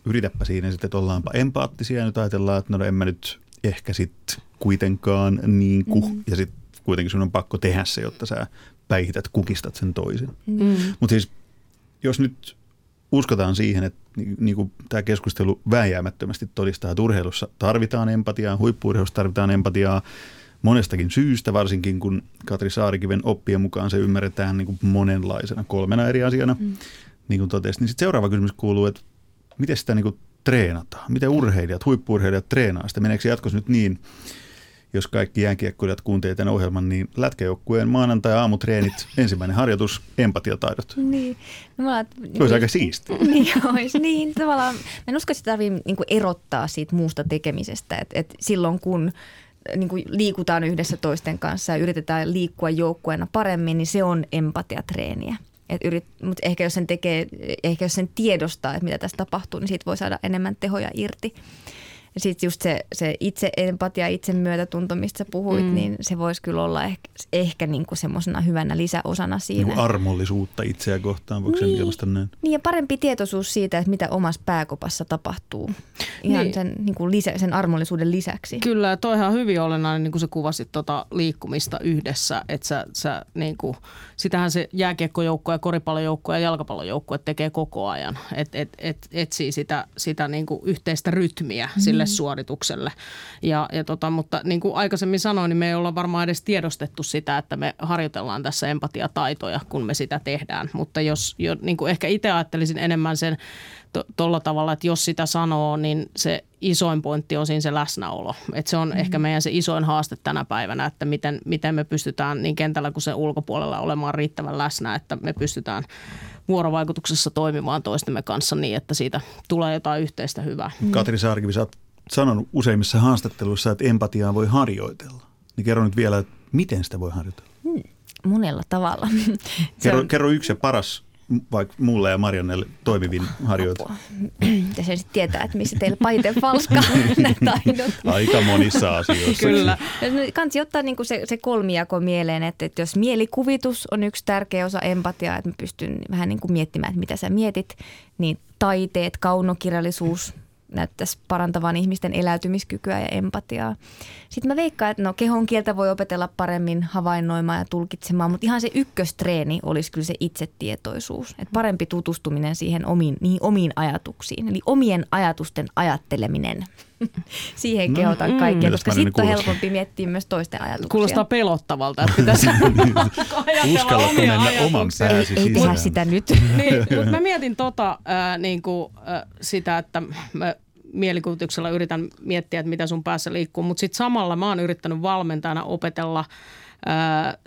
yritäpä siinä sitten, että ollaanpa empaattisia ja nyt ajatellaan, että no en mä nyt ehkä sitten kuitenkaan niin kuin, mm. ja sitten kuitenkin sun on pakko tehdä se, jotta sä päihität, kukistat sen toisen. Mm. Mutta siis jos nyt uskotaan siihen, että niin kuin tämä keskustelu vääjäämättömästi todistaa, että urheilussa tarvitaan empatiaa, huippuurheilussa tarvitaan empatiaa monestakin syystä, varsinkin kun Katri Saarikiven oppien mukaan se ymmärretään niin kuin monenlaisena, kolmena eri asiana, mm. niin kuin totesin. Niin sitten seuraava kysymys kuuluu, että miten sitä niin kuin treenataan? Miten urheilijat, huippuurheilijat treenaa sitä? Meneekö jatkossa nyt niin, jos kaikki jääkiekkoilijat kuuntelevat tämän ohjelman, niin lätkäjoukkueen maanantai-aamutreenit, ensimmäinen harjoitus, empatiataidot. Niin. No, mä, niin, olisi aika siistiä. Niin olisi. Niin, tavallaan, mä en usko, että tarvitsee niin erottaa siitä muusta tekemisestä. Et, et silloin kun niin kuin liikutaan yhdessä toisten kanssa ja yritetään liikkua joukkueena paremmin, niin se on empatiatreeniä. Et yrit, mutta ehkä jos sen tekee, ehkä jos sen tiedostaa, että mitä tässä tapahtuu, niin siitä voi saada enemmän tehoja irti. Ja sitten just se, se itse empatia, itse myötätunto, mistä sä puhuit, mm. niin se voisi kyllä olla ehkä, ehkä niinku semmoisena hyvänä lisäosana siinä. Niin armollisuutta itseä kohtaan, voiko niin, sen ilmaista näin? Niin ja parempi tietoisuus siitä, että mitä omassa pääkopassa tapahtuu ihan niin. sen, niin kuin lisä, sen armollisuuden lisäksi. Kyllä, ja toihan on hyvin olennainen, niin kuin sä kuvasit tota liikkumista yhdessä, että sä, sä niin kuin, sitähän se jääkiekkojoukko ja koripallojoukko ja jalkapallojoukko tekee koko ajan, että et, et, etsii sitä, sitä niin kuin yhteistä rytmiä mm. sille suoritukselle. Ja, ja tota, mutta niin kuin aikaisemmin sanoin, niin me ei olla varmaan edes tiedostettu sitä, että me harjoitellaan tässä empatiataitoja, kun me sitä tehdään. Mutta jos jo, niin kuin ehkä itse ajattelisin enemmän sen tuolla to, tavalla, että jos sitä sanoo, niin se isoin pointti on siinä se läsnäolo. Et se on mm-hmm. ehkä meidän se isoin haaste tänä päivänä, että miten, miten me pystytään niin kentällä kuin sen ulkopuolella olemaan riittävän läsnä, että me pystytään vuorovaikutuksessa toimimaan toistemme kanssa niin, että siitä tulee jotain yhteistä hyvää. Katri Saarkivi, sä oot sanonut useimmissa haastatteluissa, että empatiaa voi harjoitella. Niin kerro nyt vielä, että miten sitä voi harjoitella? Hmm, monella tavalla. Kerro, on... kerro yksi ja paras vaikka mulle ja Mariannelle toimivin harjoitus. Ja sen sitten tietää, että missä teillä pahiten falska ne taidot. Aika monissa asioissa. Kyllä. Kansi ottaa niinku se, se kolmijako mieleen, että, että jos mielikuvitus on yksi tärkeä osa empatiaa, että mä pystyn vähän niinku miettimään, että mitä sä mietit, niin taiteet, kaunokirjallisuus, näyttäisi parantavan ihmisten eläytymiskykyä ja empatiaa. Sitten mä veikkaan, että no kehon kieltä voi opetella paremmin havainnoimaan ja tulkitsemaan, mutta ihan se ykköstreeni olisi kyllä se itsetietoisuus. Että parempi tutustuminen siihen omiin, niihin omiin ajatuksiin, eli omien ajatusten ajatteleminen. Siihen no, kehotan mm, kaikkia, koska sitten on helpompi miettiä myös toisten ajatuksia. Kuulostaa pelottavalta, että pitäisi Uskallatko mennä oman pääsi Ei, ei tehdä sitä nyt. niin, mutta mä mietin tota, äh, niin kuin, äh, sitä, että mä mielikuvituksella yritän miettiä, että mitä sun päässä liikkuu, mutta sitten samalla mä oon yrittänyt valmentajana opetella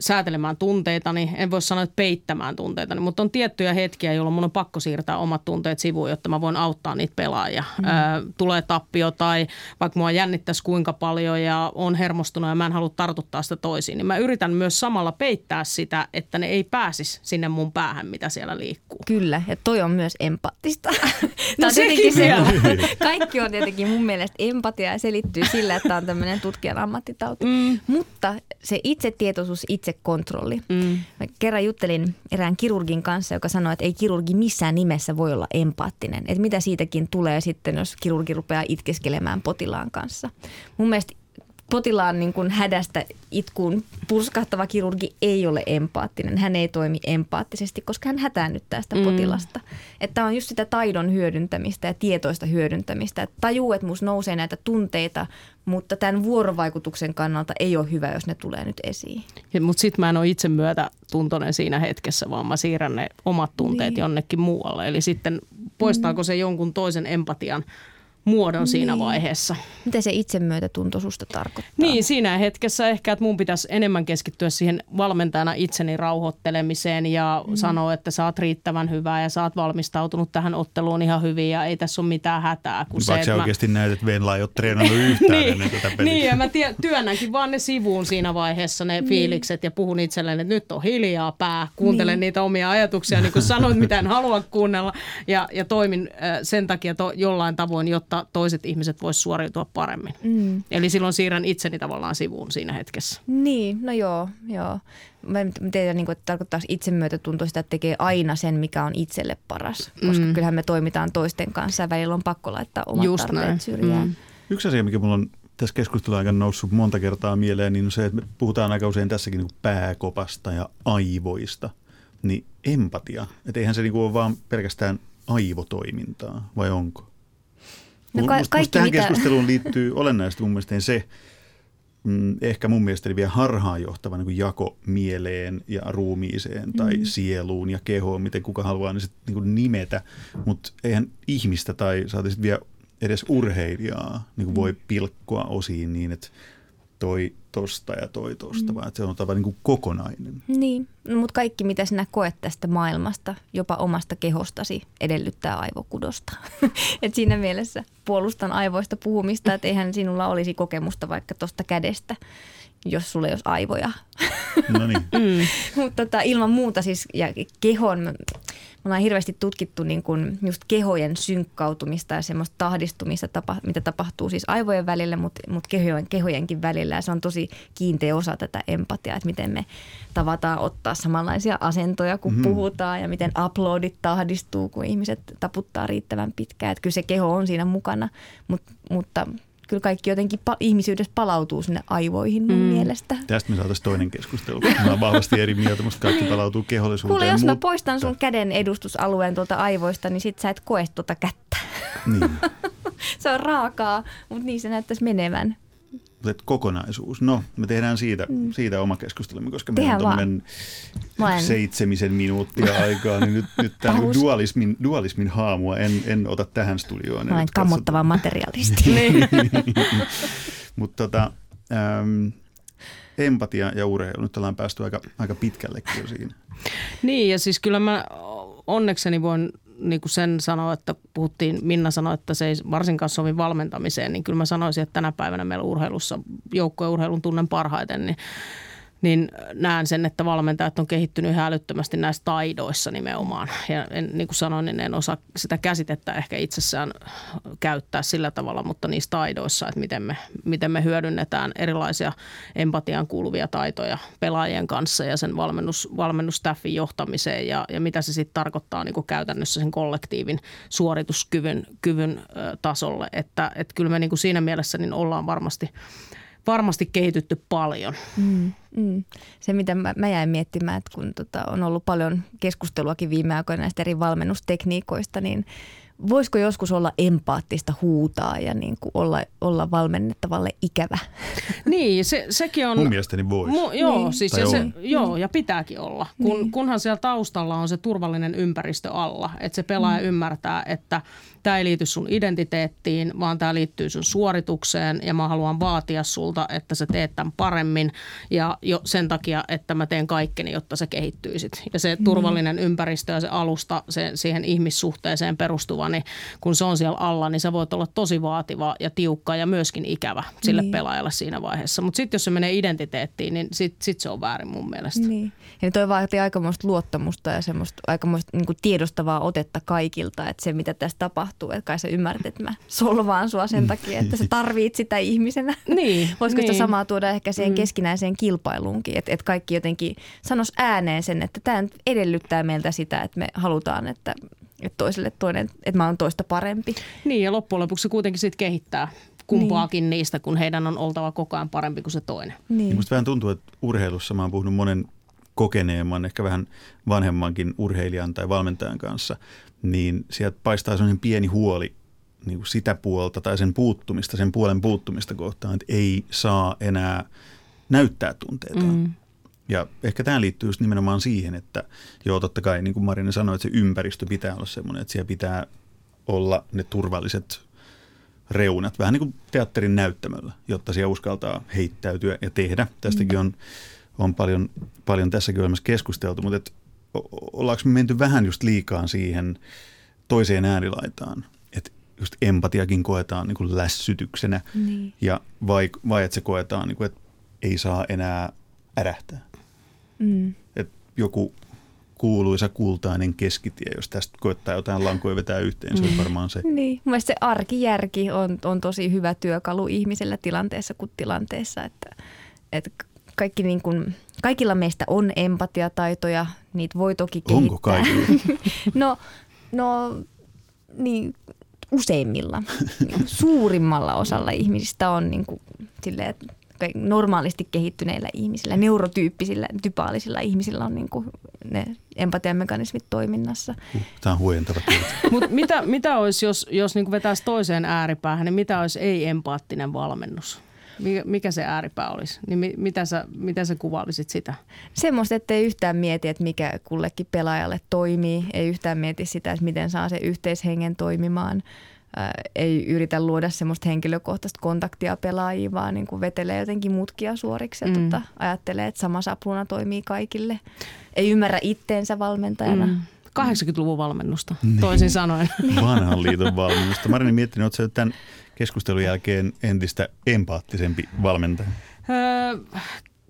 säätelemään tunteitani, en voi sanoa, että peittämään tunteitani, mutta on tiettyjä hetkiä, jolloin mun on pakko siirtää omat tunteet sivuun, jotta mä voin auttaa niitä pelaajia. Mm. Ää, tulee tappio tai vaikka mua jännittäisi kuinka paljon ja on hermostunut ja mä en halua tartuttaa sitä toisiin, niin mä yritän myös samalla peittää sitä, että ne ei pääsisi sinne mun päähän, mitä siellä liikkuu. Kyllä, ja toi on myös empaattista. No on tietenkin se, kaikki on tietenkin mun mielestä empatia ja selittyy sillä, että on tämmöinen tutkijan ammattitauti. Mm. Mutta se itsetietoisuus, itsekontrolli. Mm. Mä kerran juttelin erään kirurgin kanssa, joka sanoi, että ei kirurgi missään nimessä voi olla empaattinen. Että mitä siitäkin tulee sitten, jos kirurgi rupeaa itkeskelemään potilaan kanssa. Mun mielestä potilaan niin kuin hädästä itkuun purskahtava kirurgi ei ole empaattinen. Hän ei toimi empaattisesti, koska hän hätäännyttää sitä mm. potilasta. Että on just sitä taidon hyödyntämistä ja tietoista hyödyntämistä. Että tajuu, että musta nousee näitä tunteita, mutta tämän vuorovaikutuksen kannalta ei ole hyvä, jos ne tulee nyt esiin. Mutta sitten mä en ole itse myötätuntoinen siinä hetkessä, vaan mä siirrän ne omat tunteet niin. jonnekin muualle. Eli sitten poistaako mm. se jonkun toisen empatian muodon niin. siinä vaiheessa. Mitä se itsemyötätunto susta tarkoittaa? Niin, siinä hetkessä ehkä, että mun pitäisi enemmän keskittyä siihen valmentajana itseni rauhoittelemiseen ja mm. sanoa, että sä oot riittävän hyvä ja sä oot valmistautunut tähän otteluun ihan hyvin ja ei tässä ole mitään hätää. Kun Vaikka se, sä oikeasti mä... näet, että Venla ei ole treenannut yhtään niin, ennen tätä peliä. Niin, ja mä tie, työnnänkin vaan ne sivuun siinä vaiheessa, ne niin. fiilikset ja puhun itselleen, että nyt on hiljaa pää, kuuntelen niin. niitä omia ajatuksia, niin kuin sanoit, mitä en halua kuunnella ja, ja toimin äh, sen takia to, jollain tavoin, jotta jotta toiset ihmiset voisivat suoriutua paremmin. Mm. Eli silloin siirrän itseni tavallaan sivuun siinä hetkessä. Niin, no joo, joo. Mä tiedän, niin kuin, että tarkoittaa itsemyötätunto sitä, että tekee aina sen, mikä on itselle paras. Koska mm. kyllähän me toimitaan toisten kanssa ja välillä on pakko laittaa omat Just tarpeet näin. syrjään. Mm. Yksi asia, mikä mulla on tässä keskustelun aikana noussut monta kertaa mieleen, niin on se, että me puhutaan aika usein tässäkin niin pääkopasta ja aivoista. Niin empatia, että eihän se niin kuin ole vaan pelkästään aivotoimintaa, vai onko? No, ka- musta, musta tähän mitä... keskusteluun liittyy olennaisesti mun mielestä se, mm, ehkä mun mielestä vielä harhaanjohtava niin jako mieleen ja ruumiiseen tai mm. sieluun ja kehoon, miten kuka haluaa niin sit, niin kuin nimetä, mutta eihän ihmistä tai saataisiin vielä edes urheilijaa niin kuin voi pilkkoa osiin niin, että toi tosta ja toi tosta, mm. vaan että se on tavallaan niin kuin kokonainen. Niin, no, mutta kaikki mitä sinä koet tästä maailmasta, jopa omasta kehostasi, edellyttää aivokudosta. Et siinä mielessä puolustan aivoista puhumista, että eihän sinulla olisi kokemusta vaikka tuosta kädestä, jos sulla ei olisi aivoja. No niin. mm. mutta tota, ilman muuta siis, ja kehon, me ollaan hirveästi tutkittu niin kuin just kehojen synkkautumista ja semmoista tahdistumista, tapa, mitä tapahtuu siis aivojen välillä, mutta, mutta kehojen, kehojenkin välillä. Ja se on tosi kiinteä osa tätä empatiaa, että miten me tavataan ottaa samanlaisia asentoja, kun mm-hmm. puhutaan ja miten uploadit tahdistuu, kun ihmiset taputtaa riittävän pitkään. Että kyllä se keho on siinä mukana, mutta, mutta kyllä kaikki jotenkin pa- ihmisyydessä palautuu sinne aivoihin mun mm. mielestä. Tästä me saataisiin toinen keskustelu. Mä olen vahvasti eri mieltä, mutta kaikki palautuu kehollisuuteen. Kuule, jos mutta... mä poistan sun käden edustusalueen tuolta aivoista, niin sit sä et koe tuota kättä. Niin. se on raakaa, mutta niin se näyttäisi menevän että kokonaisuus. No, me tehdään siitä, mm. siitä oma keskustelumme, koska meillä on tuommoinen seitsemisen minuuttia aikaa, niin nyt, nyt tämä dualismin, dualismin haamua en, en ota tähän studioon. Mä olen kammottava materialisti. niin. Mutta tota, empatia ja urheilu, nyt ollaan päästy aika, aika pitkällekin jo siinä. Niin, ja siis kyllä mä onnekseni voin niin kuin sen sanoa, että puhuttiin, Minna sanoi, että se ei varsinkaan sovi valmentamiseen, niin kyllä mä sanoisin, että tänä päivänä meillä urheilussa, joukkojen urheilun tunnen parhaiten, niin niin näen sen, että valmentajat on kehittynyt ihan älyttömästi näissä taidoissa nimenomaan. Ja en, niin kuin sanoin, niin en osaa sitä käsitettä ehkä itsessään käyttää sillä tavalla, mutta niissä taidoissa, että miten me, miten me hyödynnetään erilaisia empatiaan kuuluvia taitoja pelaajien kanssa ja sen valmennus, valmennustaffin johtamiseen ja, ja mitä se sitten tarkoittaa niin kuin käytännössä sen kollektiivin suorituskyvyn kyvyn, ö, tasolle. Että, että kyllä me niin kuin siinä mielessä niin ollaan varmasti – varmasti kehitytty paljon. Mm, mm. Se, mitä mä, mä jäin miettimään, että kun tota, on ollut paljon keskusteluakin viime aikoina näistä eri valmennustekniikoista, niin voisiko joskus olla empaattista huutaa ja niin kuin olla, olla valmennettavalle ikävä? Niin, se, sekin on... Mun mielestäni voisi. Mu, joo, Niin. siis ja, se, joo, ja pitääkin olla, kun, Niin. kunhan siellä taustalla on se turvallinen ympäristö alla, että se pelaaja mm. ymmärtää, että tämä ei liity sun identiteettiin, vaan tämä liittyy sun suoritukseen ja mä haluan vaatia sulta, että sä teet tämän paremmin ja jo sen takia, että mä teen kaikkeni, jotta sä kehittyisit. Ja se turvallinen ympäristö ja se alusta se, siihen ihmissuhteeseen perustuva, niin kun se on siellä alla, niin sä voit olla tosi vaativa ja tiukka ja myöskin ikävä sille Niin. pelaajalle siinä vaiheessa. Mutta sitten jos se menee identiteettiin, niin sitten sit se on väärin mun mielestä. Niin. Ja toi vaatii aikamoista luottamusta ja semmoista aikamoista niin tiedostavaa otetta kaikilta, että se mitä tässä tapahtuu, että kai sä ymmärrät, että mä solvaan sua sen takia, että sä tarvit sitä ihmisenä. Niin, Voisiko niin. sitä samaa tuoda ehkä siihen keskinäiseen kilpailuunkin, että, että kaikki jotenkin sanos ääneen sen, että tämä edellyttää meiltä sitä, että me halutaan, että, että toiselle toinen, että mä oon toista parempi. Niin ja loppujen lopuksi se kuitenkin sitten kehittää kumpaakin niin. niistä, kun heidän on oltava koko ajan parempi kuin se toinen. Niin musta vähän tuntuu, että urheilussa mä oon puhunut monen kokeneemman, ehkä vähän vanhemmankin urheilijan tai valmentajan kanssa, niin sieltä paistaa sellainen pieni huoli niin kuin sitä puolta tai sen puuttumista, sen puolen puuttumista kohtaan, että ei saa enää näyttää tunteitaan. Mm. Ja ehkä tämä liittyy just nimenomaan siihen, että joo, totta kai, niin kuin Marina sanoi, että se ympäristö pitää olla semmoinen, että siellä pitää olla ne turvalliset reunat, vähän niin kuin teatterin näyttämöllä, jotta siellä uskaltaa heittäytyä ja tehdä. Tästäkin on, on paljon, paljon tässäkin ohjelmassa keskusteltu, mutta et, ollaanko me menty vähän just liikaa siihen toiseen äärilaitaan, että just empatiakin koetaan niin kuin lässytyksenä Niin. ja vai, vai että se koetaan, niin kuin, että ei saa enää ärähtää. Mm. Että joku kuuluisa kultainen keskitie, jos tästä koettaa jotain lankoja vetää yhteen, se on varmaan se. Niin, mun se arkijärki on, on tosi hyvä työkalu ihmisellä tilanteessa kuin tilanteessa, että, että kaikki niin kuin, kaikilla meistä on empatiataitoja, niitä voi toki kehittää. Onko kaikilla? No, no niin, useimmilla, suurimmalla osalla ihmisistä on niin kuin, silleen, että normaalisti kehittyneillä ihmisillä, neurotyyppisillä, typaalisilla ihmisillä on niin kuin ne empatiamekanismit toiminnassa. Tämä on huojentava. Mutta mitä, mitä olisi, jos, jos niin vetäisi toiseen ääripäähän, niin mitä olisi ei-empaattinen valmennus? Mikä, mikä se ääripää olisi? Niin mi, mitä, sä, mitä sä kuvailisit sitä? Semmoista, että ei yhtään mieti, että mikä kullekin pelaajalle toimii. Ei yhtään mieti sitä, että miten saa se yhteishengen toimimaan. Ää, ei yritä luoda semmoista henkilökohtaista kontaktia pelaajiin, vaan niin kuin vetelee jotenkin mutkia suoriksi ja Mm. tota, ajattelee, että sama sapluna toimii kaikille. Ei ymmärrä itteensä valmentajana. Mm. 80-luvun valmennusta, toisin sanoen. Vanhan liiton valmennusta. Marini miettinyt, oletko tämän keskustelun jälkeen entistä empaattisempi valmentaja? Öö,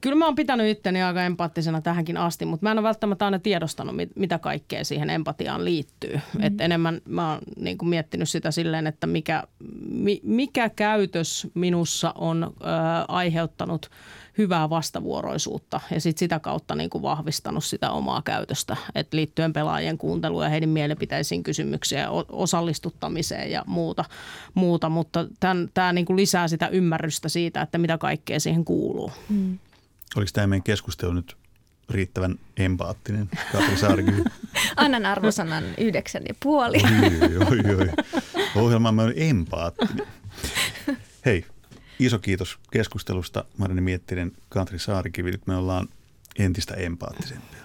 kyllä mä oon pitänyt itteni aika empaattisena tähänkin asti, mutta mä en ole välttämättä aina tiedostanut, mit- mitä kaikkea siihen empatiaan liittyy. Mm. Et enemmän mä oon niin kuin miettinyt sitä silleen, että mikä, mi, mikä käytös minussa on öö, aiheuttanut hyvää vastavuoroisuutta ja sit sitä kautta niin kuin vahvistanut sitä omaa käytöstä, et liittyen pelaajien kuunteluun ja heidän mielipiteisiin kysymyksiä osallistuttamiseen ja muuta, muuta. mutta tämä niin kuin lisää sitä ymmärrystä siitä, että mitä kaikkea siihen kuuluu. Oliko tämä meidän keskustelu nyt riittävän empaattinen, Katri Saarikyy? Annan arvosanan yhdeksän ja puoli. Oi, oi, oi. Ohjelmamme on empaattinen. Hei, iso kiitos keskustelusta Marini Miettinen, Katri Saarikivi. Nyt me ollaan entistä empaattisempia.